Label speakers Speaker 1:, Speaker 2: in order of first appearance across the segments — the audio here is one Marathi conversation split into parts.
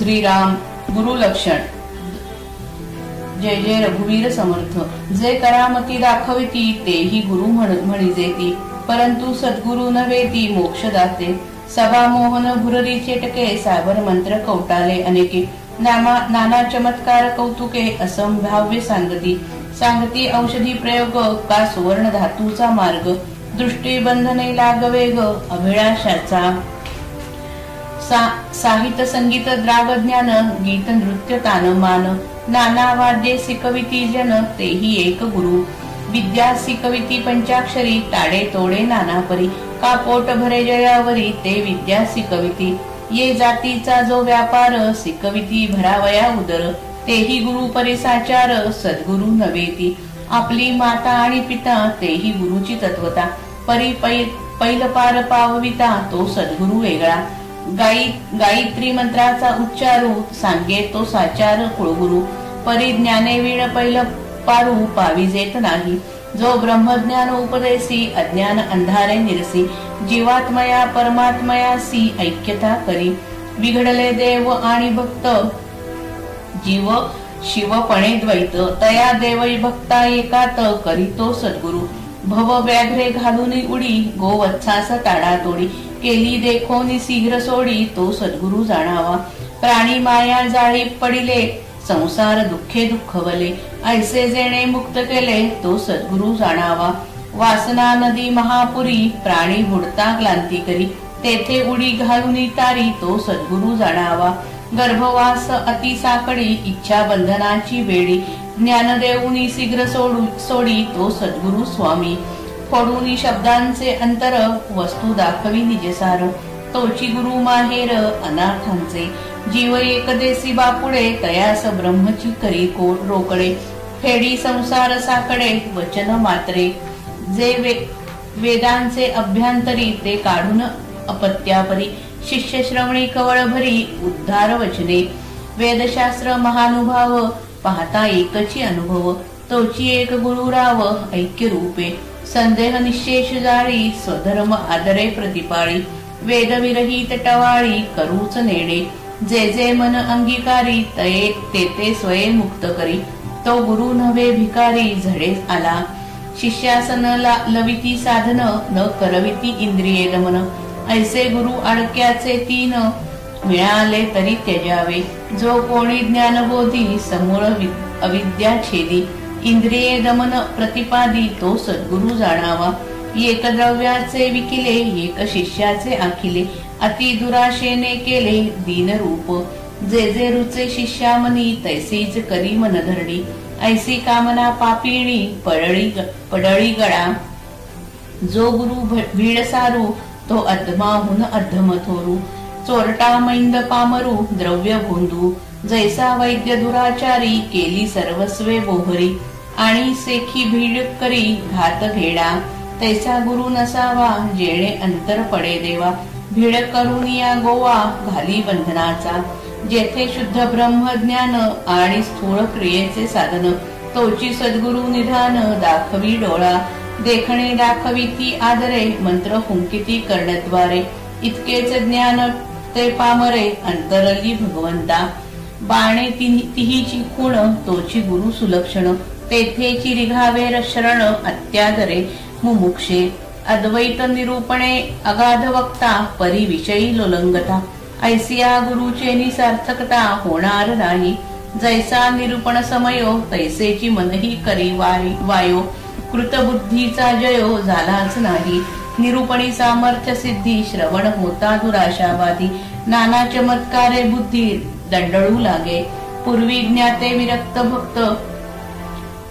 Speaker 1: श्रीराम गुरु लक्षण. जय जय रघुवीर समर्थ. जे करामती दाखविती तेही गुरु म्हणजे ती. परंतु सद्गुरु नव्हे ती मोक्ष दाते सभा मोहन भुररी चेटके सागर मंत्र कौटाले अनेके. नामा नाना चमत्कार कौतुके असंभाव्य सांगती. सांगती औषधी प्रयोग का सुवर्ण धातूचा मार्ग. दृष्टी बंधने लागवेग अभिलाषाचा साहित्य संगीत द्रावज्ञान गीत नृत्य तान मान नाना वाद्ये शिकविती जन तेही एक गुरु. विद्या शिकविती पंचाक्षरी ताडे तोडे नाना परी का पोट भरे जयावरी ते विद्या शिकविती ये जातीचा जो व्यापार शिकविती भरावया उदर. तेही गुरु परिसाचार सद्गुरु नवेती. आपली माता आणि पिता तेही गुरुची तत्वता. परी पैल पार पावविता तो सद्गुरु वेगळा. गाई गायत्री मंत्राचा उच्चारू सांगे तो साचार कुळगुरु. परी ज्ञानेवीण पैल पारू पाविजेत नाही. जो ब्रह्मज्ञान उपदेसी अज्ञान अंधारे निरसी. जीवात्मया परमात्मया सी ऐक्यता करी. बिघडले देव आणि भक्त जीव शिवपणे द्वैत. तया देवई भक्ता एकात करीतो सद्गुरु. भव व्याघ्रे घालून उडी गोवत्सास ताडा तोडी. केली देखोनी शीघ्र सोडी तो सद्गुरु जाणावा. प्राणी माया जाळी पडिले संसार दुःखे दुःखवले. ऐसे जेणे मुक्त केले तो सद्गुरु जाणावा. वासना नदी महापुरी प्राणी बुडता क्लांती करी. तेथे उडी घालून तारी तो सद्गुरु जाणावा. गर्भवास अति साकडी इच्छा बंधनाची वेळी ज्ञान देऊनी शीघ्र सोडू सोडी तो सद्गुरु स्वामी. पडून शब्दांचे अंतर वस्तू दाखवी निजसार तोची गुरु माहेर अनाथांचे. जीव एकदेसी बापुडे तयास ब्रह्मची करी कोट रोकडे. फेडी संसार साकडे वचन मात्रे. जे वे वेदांचे अभ्यंतरी ते काढून अपत्यापरी. शिष्य श्रवणी कवळ भरी उद्धार वचने. वेदशास्त्र महानुभाव पाहता एकची अनुभव. तोची एक गुरुराव ऐक्य रूपे संदेह निश्चेष जाळी स्वधर्म आदरे प्रतिपाळी वेदविरहित टवाळी करूच नेणे. जे जे मन अंगीकारी तये ते ते स्वये मुक्त करी. तो गुरु नव्हे भिकारी झडे आला. शिष्यासन लविती साधन न करविती इंद्रिये दमन ऐसे गुरु अडक्याचे तीन मिळाले तरी त्यजावे. जो कोणी ज्ञानबोधी समूळ अविद्या छेदी. इंद्रिये दमन प्रतिपादी तो सद्गुरु जाणावा. एकद्रव्याचे विकिले एक शिष्याचे आखिले अति दुराशेने केले दीन रूप जे जे रुचे शिष्यामनी तैसीच करी मन धरणी ऐसी कामना पापिणी पडळी पडळी गळा. जो गुरु भीड सारू तो अधमाहून अधम थोरू चोरटा मैंद पामरू द्रव्य भोंदू. जैसा वैद्य दुराचारी केली सर्वस्वे बोहरी. आणि सेखी भीड करी घात घेडा. तैसा गुरु नसावा जेणे अंतर पडे देवा. भीड करून या गोवा घाली बंधनाचा. जेथे शुद्ध ब्रह्म ज्ञान आणि स्थूळ क्रियेचे साधन तोची सद्गुरु निधान दाखवी डोळा. देखणे दाखवी ती आदरे मंत्र हुंकिती करण्याद्वारे इतकेच ज्ञान ते पामरे अंतरली भगवंता. बाणे तिहीची खुण तोची गुरु सुलक्षण. तेथे चिरिघावे शरण अत्यादरे मुमुक्षे. अद्वैत निरूपणे अगाध वक्ता परिविषयी लोलंगता. ऐसिया गुरुचे निसार्थकता होणार नाही. जैसा निरूपण समयो तैसेची मनही करी वायो. कृतबुद्धीचा जयो झालाच नाही. निरूपणी सामर्थ्य सिद्धी श्रवण होता दुराशावादी. नाना चमत्कारे बुद्धी दंडळू लागे. पूर्वी ज्ञाते विरक्त भक्त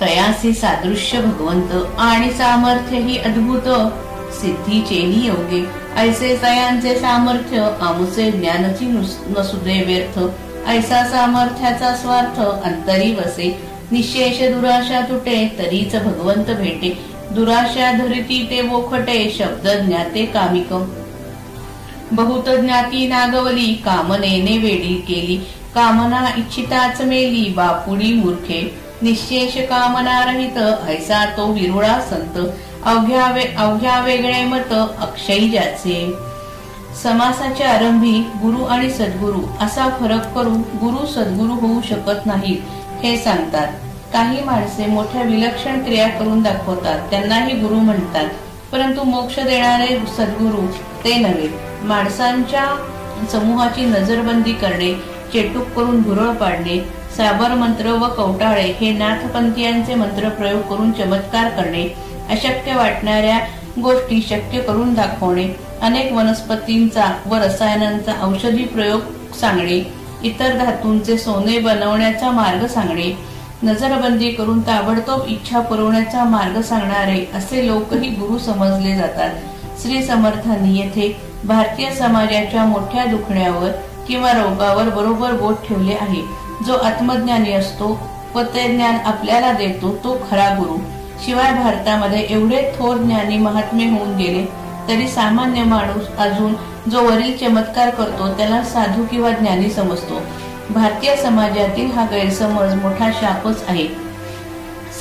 Speaker 1: तयासी सादृश्य भगवंत आणि सामर्थ्य ही अद्भुत. सिद्धीचेही योगे. ऐसे तयांचे सामर्थ्य आमुचे ज्ञानची नसुदे व्यर्थ. ऐसा सामर्थ्याचा स्वार्थ अंतरी वसे. निशेष दुराशा तुटे तरीच भगवंत भेटे. दुराशा धरिती ते वोखटे शब्द ज्ञाते कामिक. बहुत ज्ञाती नागवली कामनेने वेडी केली. कामना इच्छिताच मेली बापुडी मूर्खे. निशेष कामना रहित ऐसा तो विरुळा संत. अवघ्या अवघ्या वेगळे मत अक्षय ज्याचे. समासाच्या आरंभी गुरु आणि सद्गुरु असा फरक करून गुरु सद्गुरु होऊ शकत नाही हे सांगतात. काही माणसे मोठ्या विलक्षण क्रिया करून दाखवतात त्यांनाही गुरु म्हणतात. परंतु मोक्ष देणारे सद्गुरु ते नव्हे. माणसांच्या समूहाची नजरबंदी करणे चेटूक करून भुरळ पाडणे साबर मंत्र व कवटाळे हे नाथपंथीयांचे मंत्र प्रयोग करून चमत्कार करणे अशक्य वाटणाऱ्या गोष्टी शक्य करून दाखवणे अनेक वनस्पतींचा व रसायनांचा औषधी प्रयोग सांगणे इतर धातूंचे सोने बनवण्याचा मार्ग सांगणे नजरबंदी करून ताबडतोब इच्छा पुरवण्याचा मार्ग सांगणारे असे लोकही गुरु समजले जातात. श्री समर्थांनी येथे भारतीय समाजाच्या मोठ्या दुखण्यावर किंवा रोगावर बरोबर बोट ठेवले आहे. जो आत्मज्ञानी असतो व ते ज्ञान आपल्याला देतो तो खरा गुरु. शिवाय भारतामध्ये एवढे थोर ज्ञानी महात्मे होऊन गेले तरी सामान्य माणूस अजून जो वरील चमत्कार करतो त्याला साधू किंवा ज्ञानी समजतो. भारतीय समाजातील हा गैरसमज मोठा शापच आहे.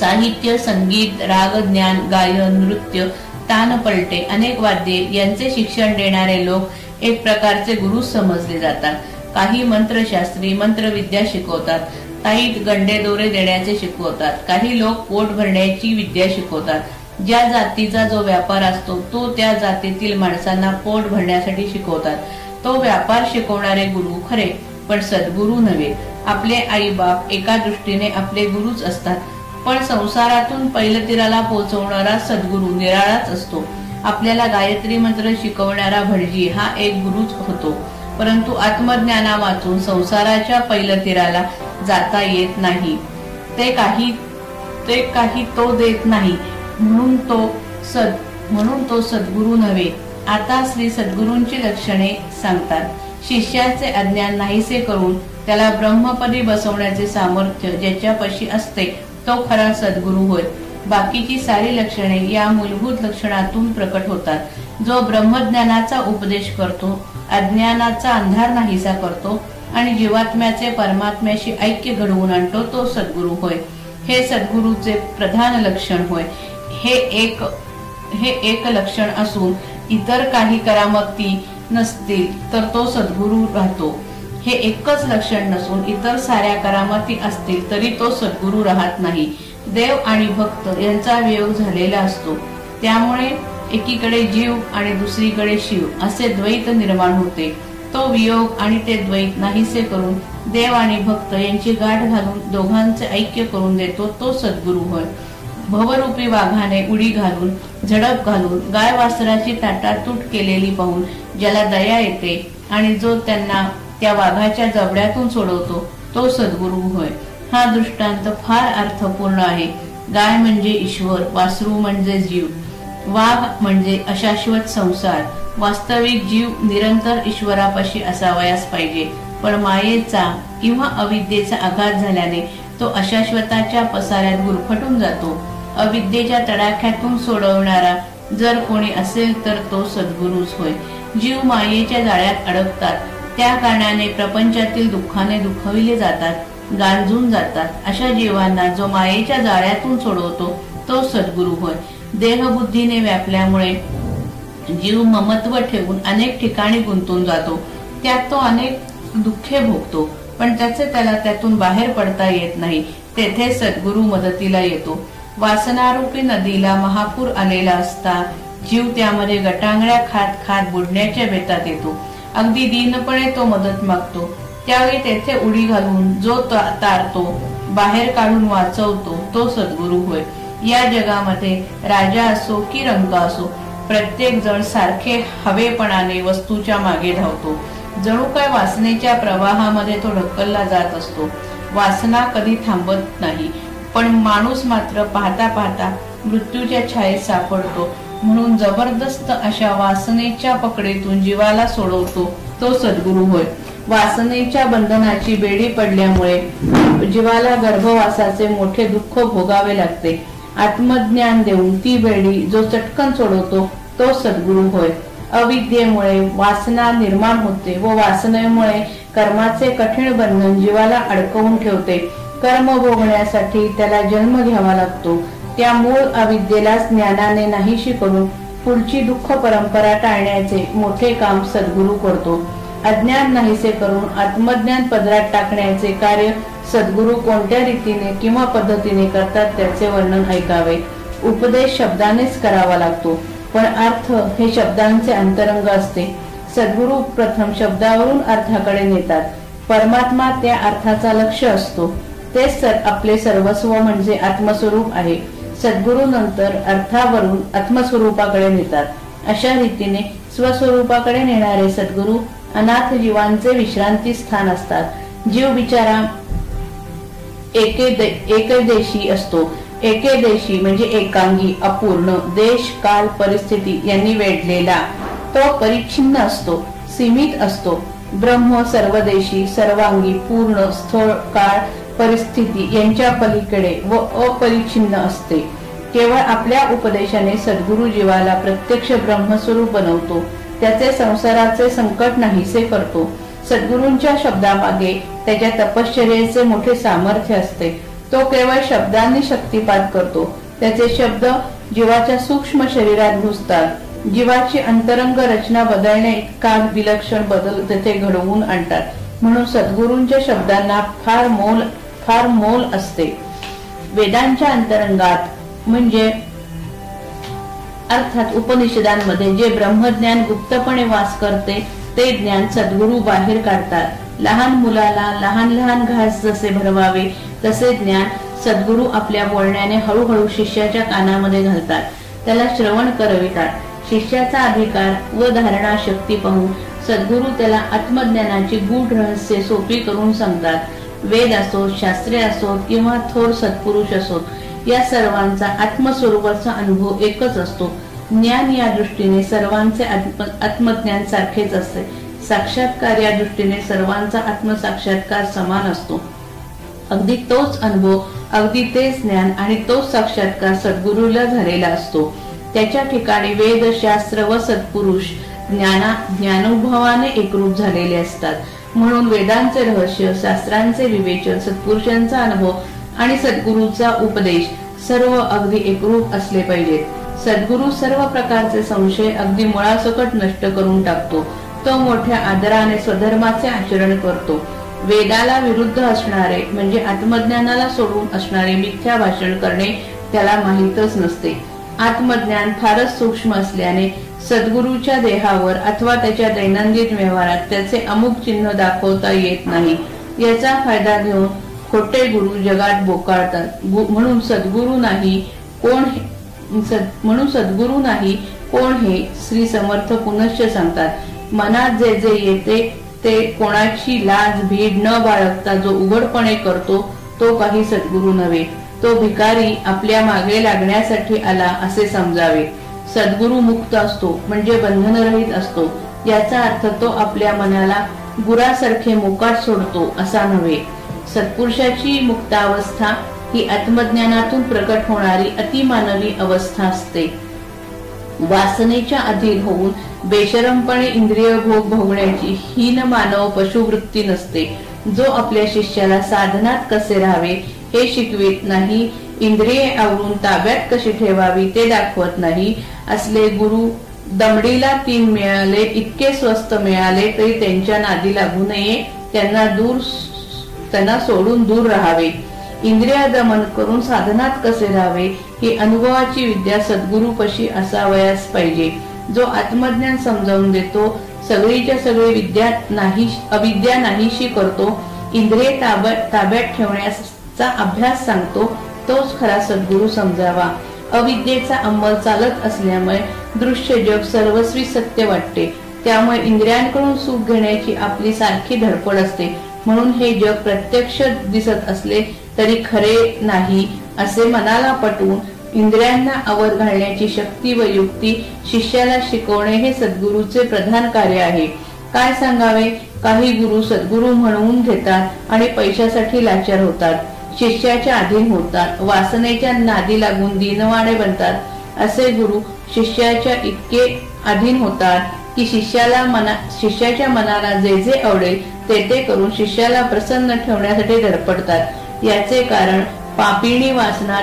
Speaker 1: साहित्य संगीत राग ज्ञान गायन नृत्य तान पलटे अनेक वाद्ये यांचे शिक्षण देणारे लोक एक प्रकारचे गुरु समजले जातात. काही मंत्रशास्त्री मंत्रविद्या शिकवतात काही गंडे दोरे देण्याचे शिकवतात काही लोक पोट भरण्याची विद्या शिकवतात. ज्या जातीचा जो व्यापार असतो तो त्या जातीतील माणसांना पोट भरण्यासाठी शिकवतात. तो व्यापार शिकवणारे गुरु खरे पण सद्गुरु नव्हे. आपले आई बाप एका दृष्टीने आपले गुरुच असतात पण संसारातून पैलतीराला पोहोचवणारा सद्गुरु निराळाच असतो. आपल्याला गायत्री मंत्र शिकवणारा भटजी हा एक गुरुच होतो. परंतु आत्मज्ञाना वाचून संसाराच्या पैलतीराला जाता येत नाही. ते काही ते काही तो देत नाही म्हणून तो सद म्हणून तो सद्गुरू नव्हे. आता श्री सद्गुरूंची लक्षणे सांगतात. शिष्याचे अज्ञान नाहीसे करून त्याला ब्रह्मपदी बसवण्याचे सामर्थ्य ज्याच्यापाशी असते तो खरा सद्गुरू होय. बाकीची सारी लक्षणे या मूलभूत लक्षणातून प्रकट होतात. जो ब्रह्मज्ञानाचा उपदेश करतो अज्ञानाचा अंधार नाहीसा करतो आणि जीवात्म्याचे परमात्म्याशी ऐक्य घडवून आणतो तो सद्गुरु होय. हे सद्गुरूचे प्रधान लक्षण होय. हे एक हे एक लक्षण असून इतर काही करामती नसतील तर तो सद्गुरू राहतो. हे एकच लक्षण नसून इतर साऱ्या करामती असतील तरी तो सद्गुरू राहत नाही. देव आणि भक्त यांचा वियोग झालेला असतो. त्यामुळे एकीकडे जीव आणि दुसरीकडे शिव असे द्वैत निर्माण होते. तो वियोग आणि ते द्वैत नाहीसे करून देव आणि भक्त यांची गाठ घालून दोघांचे ऐक्य करून देतो तो सद्गुरु होय. भवरूपी वाघाने उडी घालून झडप घालून गाय वासराची ताटातूट केलेली पाहून ज्याला दया येते आणि जो त्यांना त्या वाघाच्या जबड्यातून सोडवतो तो सद्गुरु होय. हा दृष्टांत फार अर्थपूर्ण आहे. गाय म्हणजे ईश्वर वासरू म्हणजे जीव वाघ म्हणजे अशाश्वत संसार. वास्तविक जीव निरंतर ईश्वरापाशी असावयास पाहिजे. पण मायेचा किंवा अविद्येचा आघात झाल्याने तो अशाश्वताच्या पसाऱ्यात गुरफटून जातो. अविद्येच्या तडाख्यातून सोडवणारा जर कोणी असेल तर तो सद्गुरूच होय. जीव मायेच्या जाळ्यात अडकतात. त्या कारणाने प्रपंचातील दुःखाने दुखविले जातात. गांजून जातात. अशा जीवांना जो मायेच्या जाळ्यातून सोडवतो तो सद्गुरू होय. देहबुद्धीने व्यापल्यामुळे जीव ममत्व ठेवून अनेक ठिकाणी गुंतून जातो. त्यात तो अनेक दुःखे भोगतो पण त्याचे त्याला त्यातून बाहेर पडता येत नाही. तेथे सद्गुरु मदतीला येतो. वासनारूपी नदीला महापूर आलेला असता जीव त्यामध्ये गटांगळ्या खात खात बुडण्याच्या बेतात येतो. अगदी दीनपणे तो मदत मागतो. त्यावेळी तेथे उडी घालून जो तारतो बाहेर काढून वाचवतो तो सद्गुरू होय. या जगामध्ये राजा असो की रंग असो प्रत्येक जण सारखे हवेपणाने वस्तूच्या मागे धावतो. जणू काय वासनेच्या प्रवाहामध्ये तो ढकलला जात असतो. वासना कधी थांबत नाही पण माणूस मात्र पाहता पाहता मृत्यूच्या छायेत सापडतो. म्हणून जबरदस्त अशा वासनेच्या पकडेतून जीवाला सोडवतो तो सद्गुरू होय. वासनेच्या बंधनाची बेडी पडल्यामुळे जीवाला गर्भवासाचे मोठे दुःख भोगावे लागते. आत्मज्ञान देऊन ती बेडी जो चटकन सोडवतो तो सद्गुरू होय. अविद्येमुळे वासना निर्माण होते व वासनेमुळे कर्माचे कठीण बंधन जीवाला अडकवून ठेवते. कर्म भोगण्यासाठी त्याला जन्म घ्यावा लागतो. त्या मूळ अविद्येला ज्ञानाने नाहीशी करून पुढची दुःख परंपरा टाळण्याचे मोठे काम सद्गुरू करतो. अज्ञान नाहीसे करून आत्मज्ञान पदरात टाकण्याचे कार्य सद्गुरू कोणत्या रीतीने किंवा पद्धतीने करतात त्याचे वर्णन ऐकावे. उपदेश शब्दानेच करावा लागतो पण अर्थ हे शब्दांचे अंतरंग असते. सद्गुरू प्रथम शब्दावरून अर्थाकडे नेतात. परमात्मा त्या अर्थाचा लक्ष असतो. तेच सर आपले सर्वस्व म्हणजे आत्मस्वरूप आहे. सद्गुरू नंतर अर्थावरून आत्मस्वरूपाकडे नेतात. अशा रीतीने स्वस्वरूपाकडे नेणारे सद्गुरू अनाथ जीवांचे विश्रांती स्थान असतात. जीव बिचारा एके दे, एके देशी असतो. एके देशी म्हणजे एकांगी अपूर्ण देश काल परिस्थिती यांनी वेढलेला. तो परिच्छिन्न असतो सीमित असतो. ब्रह्म सर्वदेशी सर्वांगी पूर्ण स्थळ काळ परिस्थिती यांच्या पलीकडे व अपरिच्छिन्न असते. केवळ आपल्या उपदेशाने सद्गुरु जीवाला प्रत्यक्ष ब्रह्मस्वरूप बनवतो. त्याचे संसाराचे संकट नाहीसे करतो. सद्गुरूंच्या शब्दामागे त्याच्या तपश्चर्याचे मोठे सामर्थ्य असते. तो केवळ शब्दांनी शक्तिपात करतो. त्याचे शब्द जीवाच्या सूक्ष्म शरीरात घुसतात. जीवाची अंतरंग रचना बदलणे इतका विलक्षण बदल तेथे घडवून आणतात. म्हणून सद्गुरूंच्या शब्दांना फार मोल फार मोल असते. वेदांच्या अंतरंगात म्हणजे अर्थात उपनिषदांमध्ये जे ब्रह्मज्ञान गुप्तपणे वास करते ते ज्ञान सद्गुरु बाहेर काढतात. लहान मुलाला लहान लहान घास जसे भरवावे तसे ज्ञान सद्गुरु आपल्या बोलण्याने हळूहळू शिष्याच्या कानामध्ये घालतात. त्याला श्रवण करवितात. शिष्याचा अधिकार व धारणा शक्ती पाहून सद्गुरु त्याला आत्मज्ञानाची गूढ रहस्य सोपी करून सांगतात. वेद असो शास्त्रे असो किंवा थोर सत्पुरुष असोत या सर्वांचा आत्मस्वरूपाचा अनुभव एकच असतो. ज्ञान या दृष्टीने सर्वांचे आत्मज्ञान सारखेच असते. साक्षात्कार या दृष्टीने सर्वांचा आत्मसाक्षात्कार समान असतो. अगदी तोच अनुभव अगदी तेच ज्ञान आणि तोच साक्षात्कार सद्गुरूला झालेला असतो. त्याच्या ठिकाणी वेद शास्त्र व सत्पुरुष ज्ञाना ज्ञानुभवाने एकरूप झालेले असतात. म्हणून वेदांचे रहस्य शास्त्रांचे विवेचन सत्पुरुषांचा अनुभव आणि सद्गुरूचा उपदेश सर्व अगदी एकरूप असले पाहिजेत. सद्गुरू सर्व प्रकारचे संशय अगदी मुळासकट नष्ट करून टाकतो. तो मोठ्या आदराने स्वधर्माचे आचरण करतो. वेदाला विरुद्ध असणारे म्हणजे आत्मज्ञानाला सोडून असणारे मिथ्या भाषण करणे त्याला माहीतच नसते. आत्मज्ञान फारच सूक्ष्म असल्याने सद्गुरूच्या देहावर अथवा त्याच्या दैनंदिन व्यवहारात त्याचे अमुक चिन्ह दाखवता येत नाही. याचा फायदा घेऊन खोटे गुरु जगात बोकाळतात. म्हणून सद्गुरु नाही कोण म्हणून सद्गुरु नाही कोण हे? श्री समर्थ पुनश्च सांगतात. मनात जे जे येते ते कोणाची लाज भीड न बाळगता जो उघडपणे करतो तो काही सद्गुरू नव्हे. तो भिकारी आपल्या मागे लागण्यासाठी आला असे समजावे. सद्गुरू मुक्त असतो म्हणजे बंधनरहित असतो. याचा अर्थ तो आपल्या मनाला गुरासारखे मोकाट सोडतो असा नव्हे. सत्पुरुषाची मुक्तावस्था ही आत्मज्ञानातून प्रकट होणारी अतिमानवी अवस्था असते. वासनेच्या अधीन होऊन बेशरमपणे इंद्रिय भोग भोगण्याची हीन मानव पशुवृत्ती नसते. जो आपल्या शिष्याला साधनात कसे राहावे हे शिकवित नाही इंद्रिये आवरून ताब्यात कशी ठेवावी ते दाखवत नाही. असले गुरु दमडीला तीन मिळाले इतके स्वस्त मिळाले तरी त्यांच्या नादी लागू नये त्यांना दूर त्यांना सोडून दूर राहावे. इंद्रिया दमन करून साधनात कसे राहावे ही अनुभवाची विद्या सद्गुरूपशी असावयास पाहिजे. जो आत्मज्ञान समजावून देतो सगळीच्या सगळी विद्या नाही अविद्या नाहीशी करतो इंद्रिय ताब्यात ठेवण्याचा अभ्यास सांगतो तोच खरा सद्गुरू समजावा. अविद्येचा अंमल चालत असल्यामुळे दृश्य जग सर्वस्वी सत्य वाटते. त्यामुळे इंद्रियांकडून सुख घेण्याची आपली सारखी धडपड असते. म्हणून हे जग प्रत्यक्ष दिसत असले तरी खरे नाही असे मनाला पटवून इंद्रियांना आवर घालण्याची शक्ती व युक्ती शिष्याला शिकवणे हे सद्गुरूचे प्रधान कार्य आहे. काय सांगावे? काही गुरु सद्गुरू म्हणवून घेतात आणि पैशासाठी लाचार होतात. शिष्याच्या अधीन होतात वासनेच्या नादी लागून दिनवाणे बनतात. असे गुरु शिष्याच्या इतके अधीन होतात की शिष्याला मना शिष्याच्या मनाला जे जे आवडेल ते ते करून शिष्याला प्रसन्न ठेवण्यासाठी धडपडतात. याचे कारण पापिणी वासना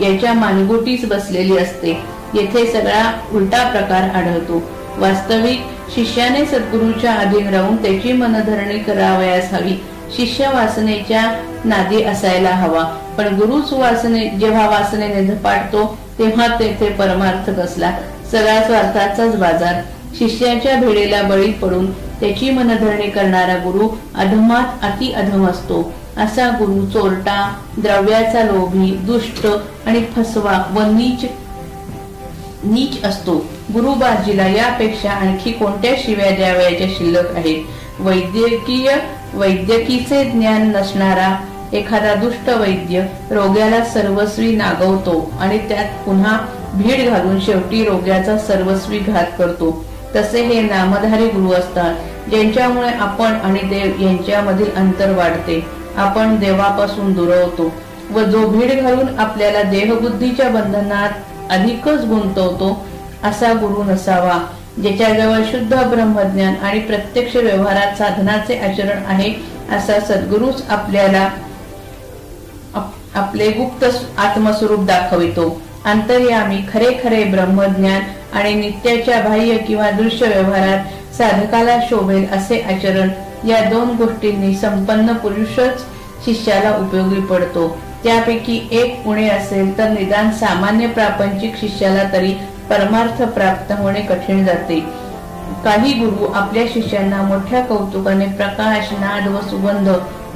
Speaker 1: याच्या मानगुटीच बसलेली असते. येथे सगळा उलटा प्रकार आढळतो. वास्तविक शिष्याने सद्गुरूच्या अधीन राहून त्याची मनधरणी करावयास हवी. शिष्य वासनेच्या नादी असायला हवा. पण गुरु सुवासने जेव्हा वासनेने झपाटतो तेव्हा तेथे परमार्थ कसला सगळा स्वार्थाचाच बाजार. शिष्याच्या भेडेला बळी पडून त्याची मनधरणी करणारा गुरु अधमात अति अधम असतो. असा गुरु चोरटा द्रव्याचा लोभी दुष्ट आणि फसवा व नीच नीच असतो. गुरुबाजीला यापेक्षा आणखी कोणत्या शिव्या द्यावयाच्या शिल्लक आहेत? वैद्यकीय वैद्यकीचे ज्ञान नसणारा एखादा दुष्ट वैद्य रोग्याला सर्वस्वी नागवतो आणि त्यात पुन्हा भीड घालून शेवटी रोग्याचा सर्वस्वी घात करतो. तसे हे नामधारी गुरु असतात ज्यांच्यामुळे आपण आणि देव यांच्यामधील अंतर वाढते. आपण देवापासून दुरवतो व जो भीड घालून आपल्याला देहबुद्धीच्या बंधनात अधिकच गुंतवतो असा गुरु नसावा ज्याच्याजवळ शुद्ध ब्रह्मज्ञान आणि प्रत्यक्ष व्यवहारात साधनाचे आचरण आहे असा सद्गुरूच आपल्याला आपले गुप्त आत्मस्वरूप दाखवितो. अंतर्यामी खरे खरे ब्रह्मज्ञान आणि नित्याच्या बाह्य किंवा दृश्य व्यवहारात साधकाला शोभेल असे आचरण या दोन गोष्टींनी संपन्न पुरुषच शिष्याला उपयोगी पडतो. त्यापैकी एक उणे असेल तर निदान सामान्य प्रापंचिक शिष्याला तरी परमार्थ प्राप्त होणे कठीण जाते. काही गुरु आपल्या शिष्यांना मोठ्या कौतुकाने प्रकाश नाद व सुगंध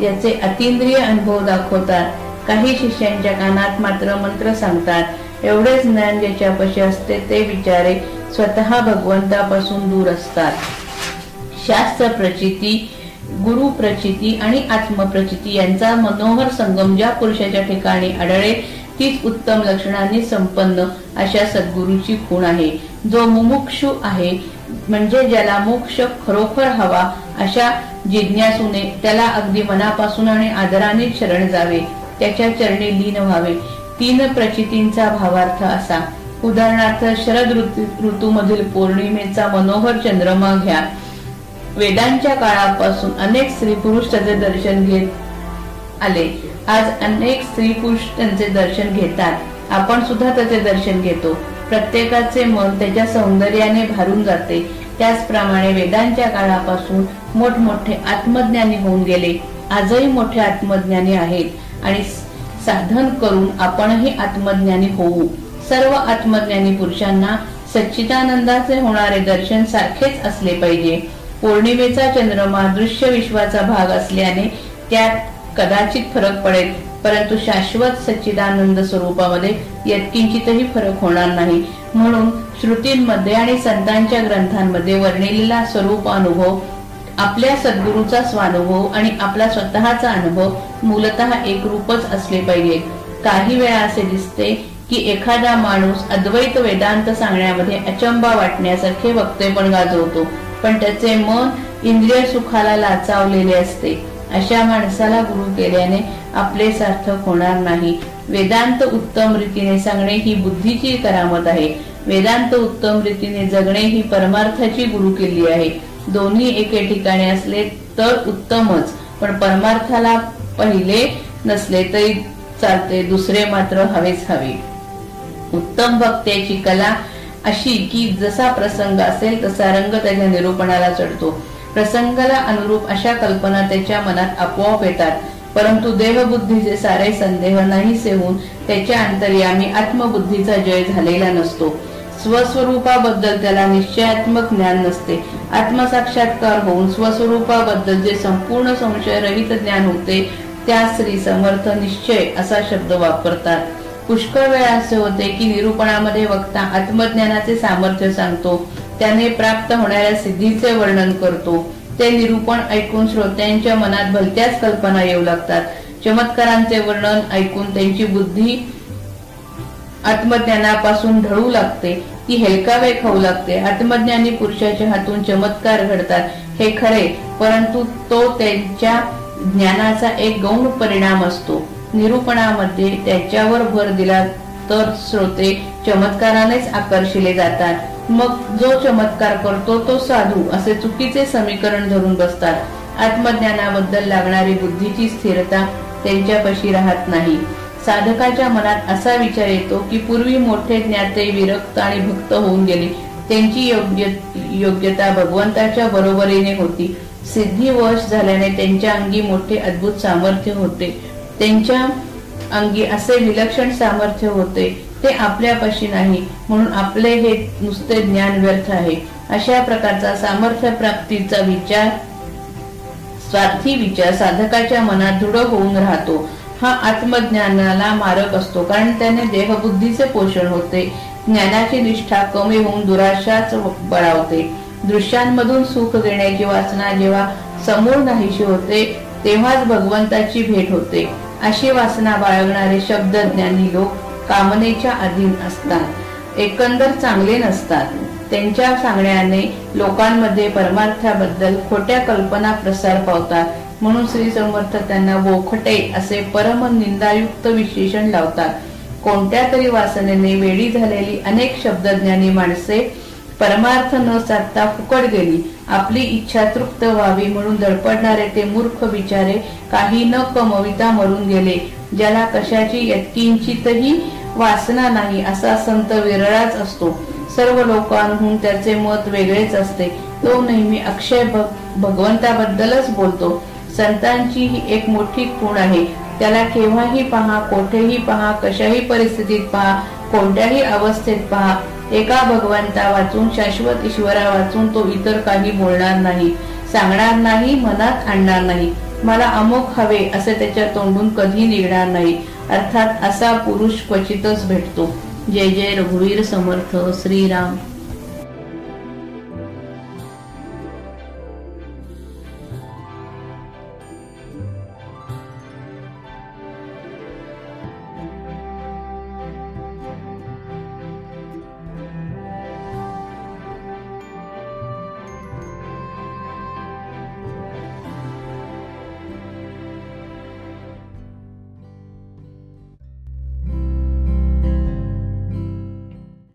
Speaker 1: याचे अतिंद्रिय अनुभव दाखवतात. काही शिष्यांच्या कानात मात्र मंत्र सांगतात. एवढेच ज्ञान ज्याच्यापाशी असते ते विचारे स्वतः भगवंतापासून दूर असतात. शास्त्र प्रचिती गुरु प्रचिती आणि आत्मप्रचिती यांचा मनोहर संगम ज्या पुरुषाच्या ठिकाणी आढळे तीच उत्तम लक्षणांनी संपन्न अशा सद्गुरूची खूण आहे. जो मुमुक्षु आहे म्हणजे ज्याला मोक्ष खरोखर हवा अशा जिज्ञासूने त्याला अगदी मनापासून आणि आदराने शरण जावे त्याच्या चरणी लीन व्हावे. तीन प्रचितींचा भावार्थ असा. उदाहरणार्थ शरद ऋतूमधील पौर्णिमेचा मनोहर चंद्रमा घ्या. वेदांच्या काळापासून अनेक स्त्री पुरुष त्याचे दर्शन घेत आले. आज अनेक स्त्री पुरुष त्यांचे दर्शन घेतात. आपण सुद्धा त्याचे दर्शन घेतो. प्रत्येकाचे मन त्याच्या सौंदर्याने भारून जाते. त्याचप्रमाणे वेदांच्या काळापासून मोठमोठे आत्मज्ञानी होऊन गेले. आजही मोठे आत्मज्ञानी आहेत. आणि साधन करून आपणही आत्मज्ञानी होऊ. सर्व आत्मज्ञानी पुरुषांना सच्चिदानंदाचे होणारे दर्शन सारखेच असले पाहिजे. पौर्णिमेचा चंद्रमा दृश्य विश्वाचा भाग असल्याने त्यात कदाचित फरक पडेल परंतु शाश्वत सच्चिदानंद स्वरूपामध्ये यत्किंचितही फरक होणार नाही. म्हणून श्रुतींमध्ये आणि संतांच्या ग्रंथांमध्ये वर्णिलेला स्वरूप अनुभव आपल्या सद्गुरूचा स्वानुभव आणि आपला स्वतःचा अनुभव मूलत एक रूपच असले पाहिजे. काही वेळा असे दिसते की एखादा माणूस अद्वैत वेदांत सांगण्यामध्ये अचंबा वाटण्यासारखे वक्तेपण गाजवतो पण त्याचे मन इंद्रिय सुखाला लाचावलेले असते. अशा माणसाला गुरु केल्याने आपले सार्थक होणार नाही. वेदांत उत्तम रीतीने सांगणे ही बुद्धीची करामत आहे. वेदांत उत्तम रीतीने जगणे ही परमार्थाची गुरु केली आहे. दोन्ही एके ठिकाणी असले तर उत्तमच. पण परमार्थाला पहिले नसले तरी चालते दुसरे मात्र हवेच हवे. उत्तम भक्त्याची कला अशी की जसा प्रसंग असेल तसा रंग त्याच्या निरूपणाला चढतो. प्रसंगाला अनुरूप अशा कल्पना त्याच्या मनात आपोआप येतात. परंतु देवबुद्धीचे सारे संदेह नाही सेवून त्याच्या अंतर्यामी आत्मबुद्धीचा जय झालेला नसतो. स्वस्वरूपाबद्दल त्याला निश्चयात्मक ज्ञान नसते. आत्मसाक्षात्कार होऊन स्वस्वरूपाबद्दल जे संपूर्ण संशय रहित ज्ञान होते त्या श्री समर्थ निश्चय असा शब्द वापरतात. पुष्कळ वेळा असे होते की निरूपणामध्ये वक्ता आत्मज्ञानाचे सामर्थ्य सांगतो त्याने प्राप्त होणाऱ्या सिद्धीचे वर्णन करतो. ते निरूपण ऐकून श्रोत्यांच्या मनात भलत्याच कल्पना येऊ लागतात. चमत्कारांचे वर्णन ऐकून त्यांची बुद्धी आत्मज्ञानापासून ढळू लागते ती हेलकावे खाऊ लागते. आत्मज्ञानी पुरुषाच्या हातून चमत्कार घडतात. हे खरे परंतु तो त्यांच्या ज्ञानाचा एक गौण परिणाम असतो. निरूपणामध्ये त्याच्यावर भर दिला तर श्रोते चमत्कारानेच आकर्षिले जातात. मग जो चमत्कार करतो तो साधू असे चुकीचे समीकरण धरून बसतात. आत्मज्ञानाबद्दल लागणारी बुद्धीची स्थिरता त्यांच्यापाशी राहत नाही. साधकाच्या मनात असा विचार येतो की पूर्वी मोठे ज्ञाते विरक्त आणि भक्त होऊन गेले. त्यांची योग्य योग्यता भगवंताच्या बरोबरीने होती. सिद्धी वश झाल्याने त्यांच्या अंगी मोठे अद्भुत सामर्थ्य होते. त्यांच्या अंगी असे विलक्षण सामर्थ्य होते. ते आपल्यापाशी नाही म्हणून आपले हे नुसते ज्ञान व्यर्थ आहे. अशा प्रकारचा सामर्थ्य प्राप्तीचा विचार स्वार्थी विचार साधकाच्या मनात दृढ होऊन राहतो. हा आत्मज्ञानाला मारक असतो. कारण त्याने देहबुद्धीचे पोषण होते. ज्ञानाची निष्ठा कमी होऊन दुराशाच बळावते. दृश्यांमधून सुख देण्याची वासना जेव्हा समूळ नाहीशी होते तेव्हाच भगवंताची भेट होते. अशी वासना बाळगणारे शब्द ज्ञानी लोक कामनेच्या अधीन असतात. एकंदर चांगले नसतात. त्यांच्या सांगण्याने लोकांमध्ये परमार्थाबद्दल खोट्या कल्पना प्रसार पावतात. म्हणून श्री समर्थ त्यांना बोखटे असे परम निंदायुक्त विशेषण लावतात. कोणत्या तरी वासनेने वेडी झालेली अनेक शब्दज्ञानी माणसे परमार्थ न साधता फुकट गेली. आपली इच्छा तृप्त व्हावी म्हणून धडपडणारे ते मूर्ख विचारे काही न कमविता मरून गेले ज्याला कशाची यत्किंचितही वासना नाही असा संत विरळाच असतो. सर्व लोकांहून त्याचे मत वेगळेच असते. तो नेहमी अक्षय भगवंताबद्दलच बोलतो. संतांची ही एक मोठी खूण आहे. त्याला केव्हाही पहा कोठेही पहा कशाही परिस्थितीत पहा कोणत्याही अवस्थेत पहा एका भगवंता वाचून शाश्वत ईश्वरा वाचून तो इतर काही बोलणार नाही सांगणार नाही मनात आणणार नाही. मला अमुक हवे असे त्याच्या तोंडून कधी निघणार नाही. अर्थात असा पुरुष क्वचितच भेटतो. जय जय रघुवीर समर्थ श्रीराम.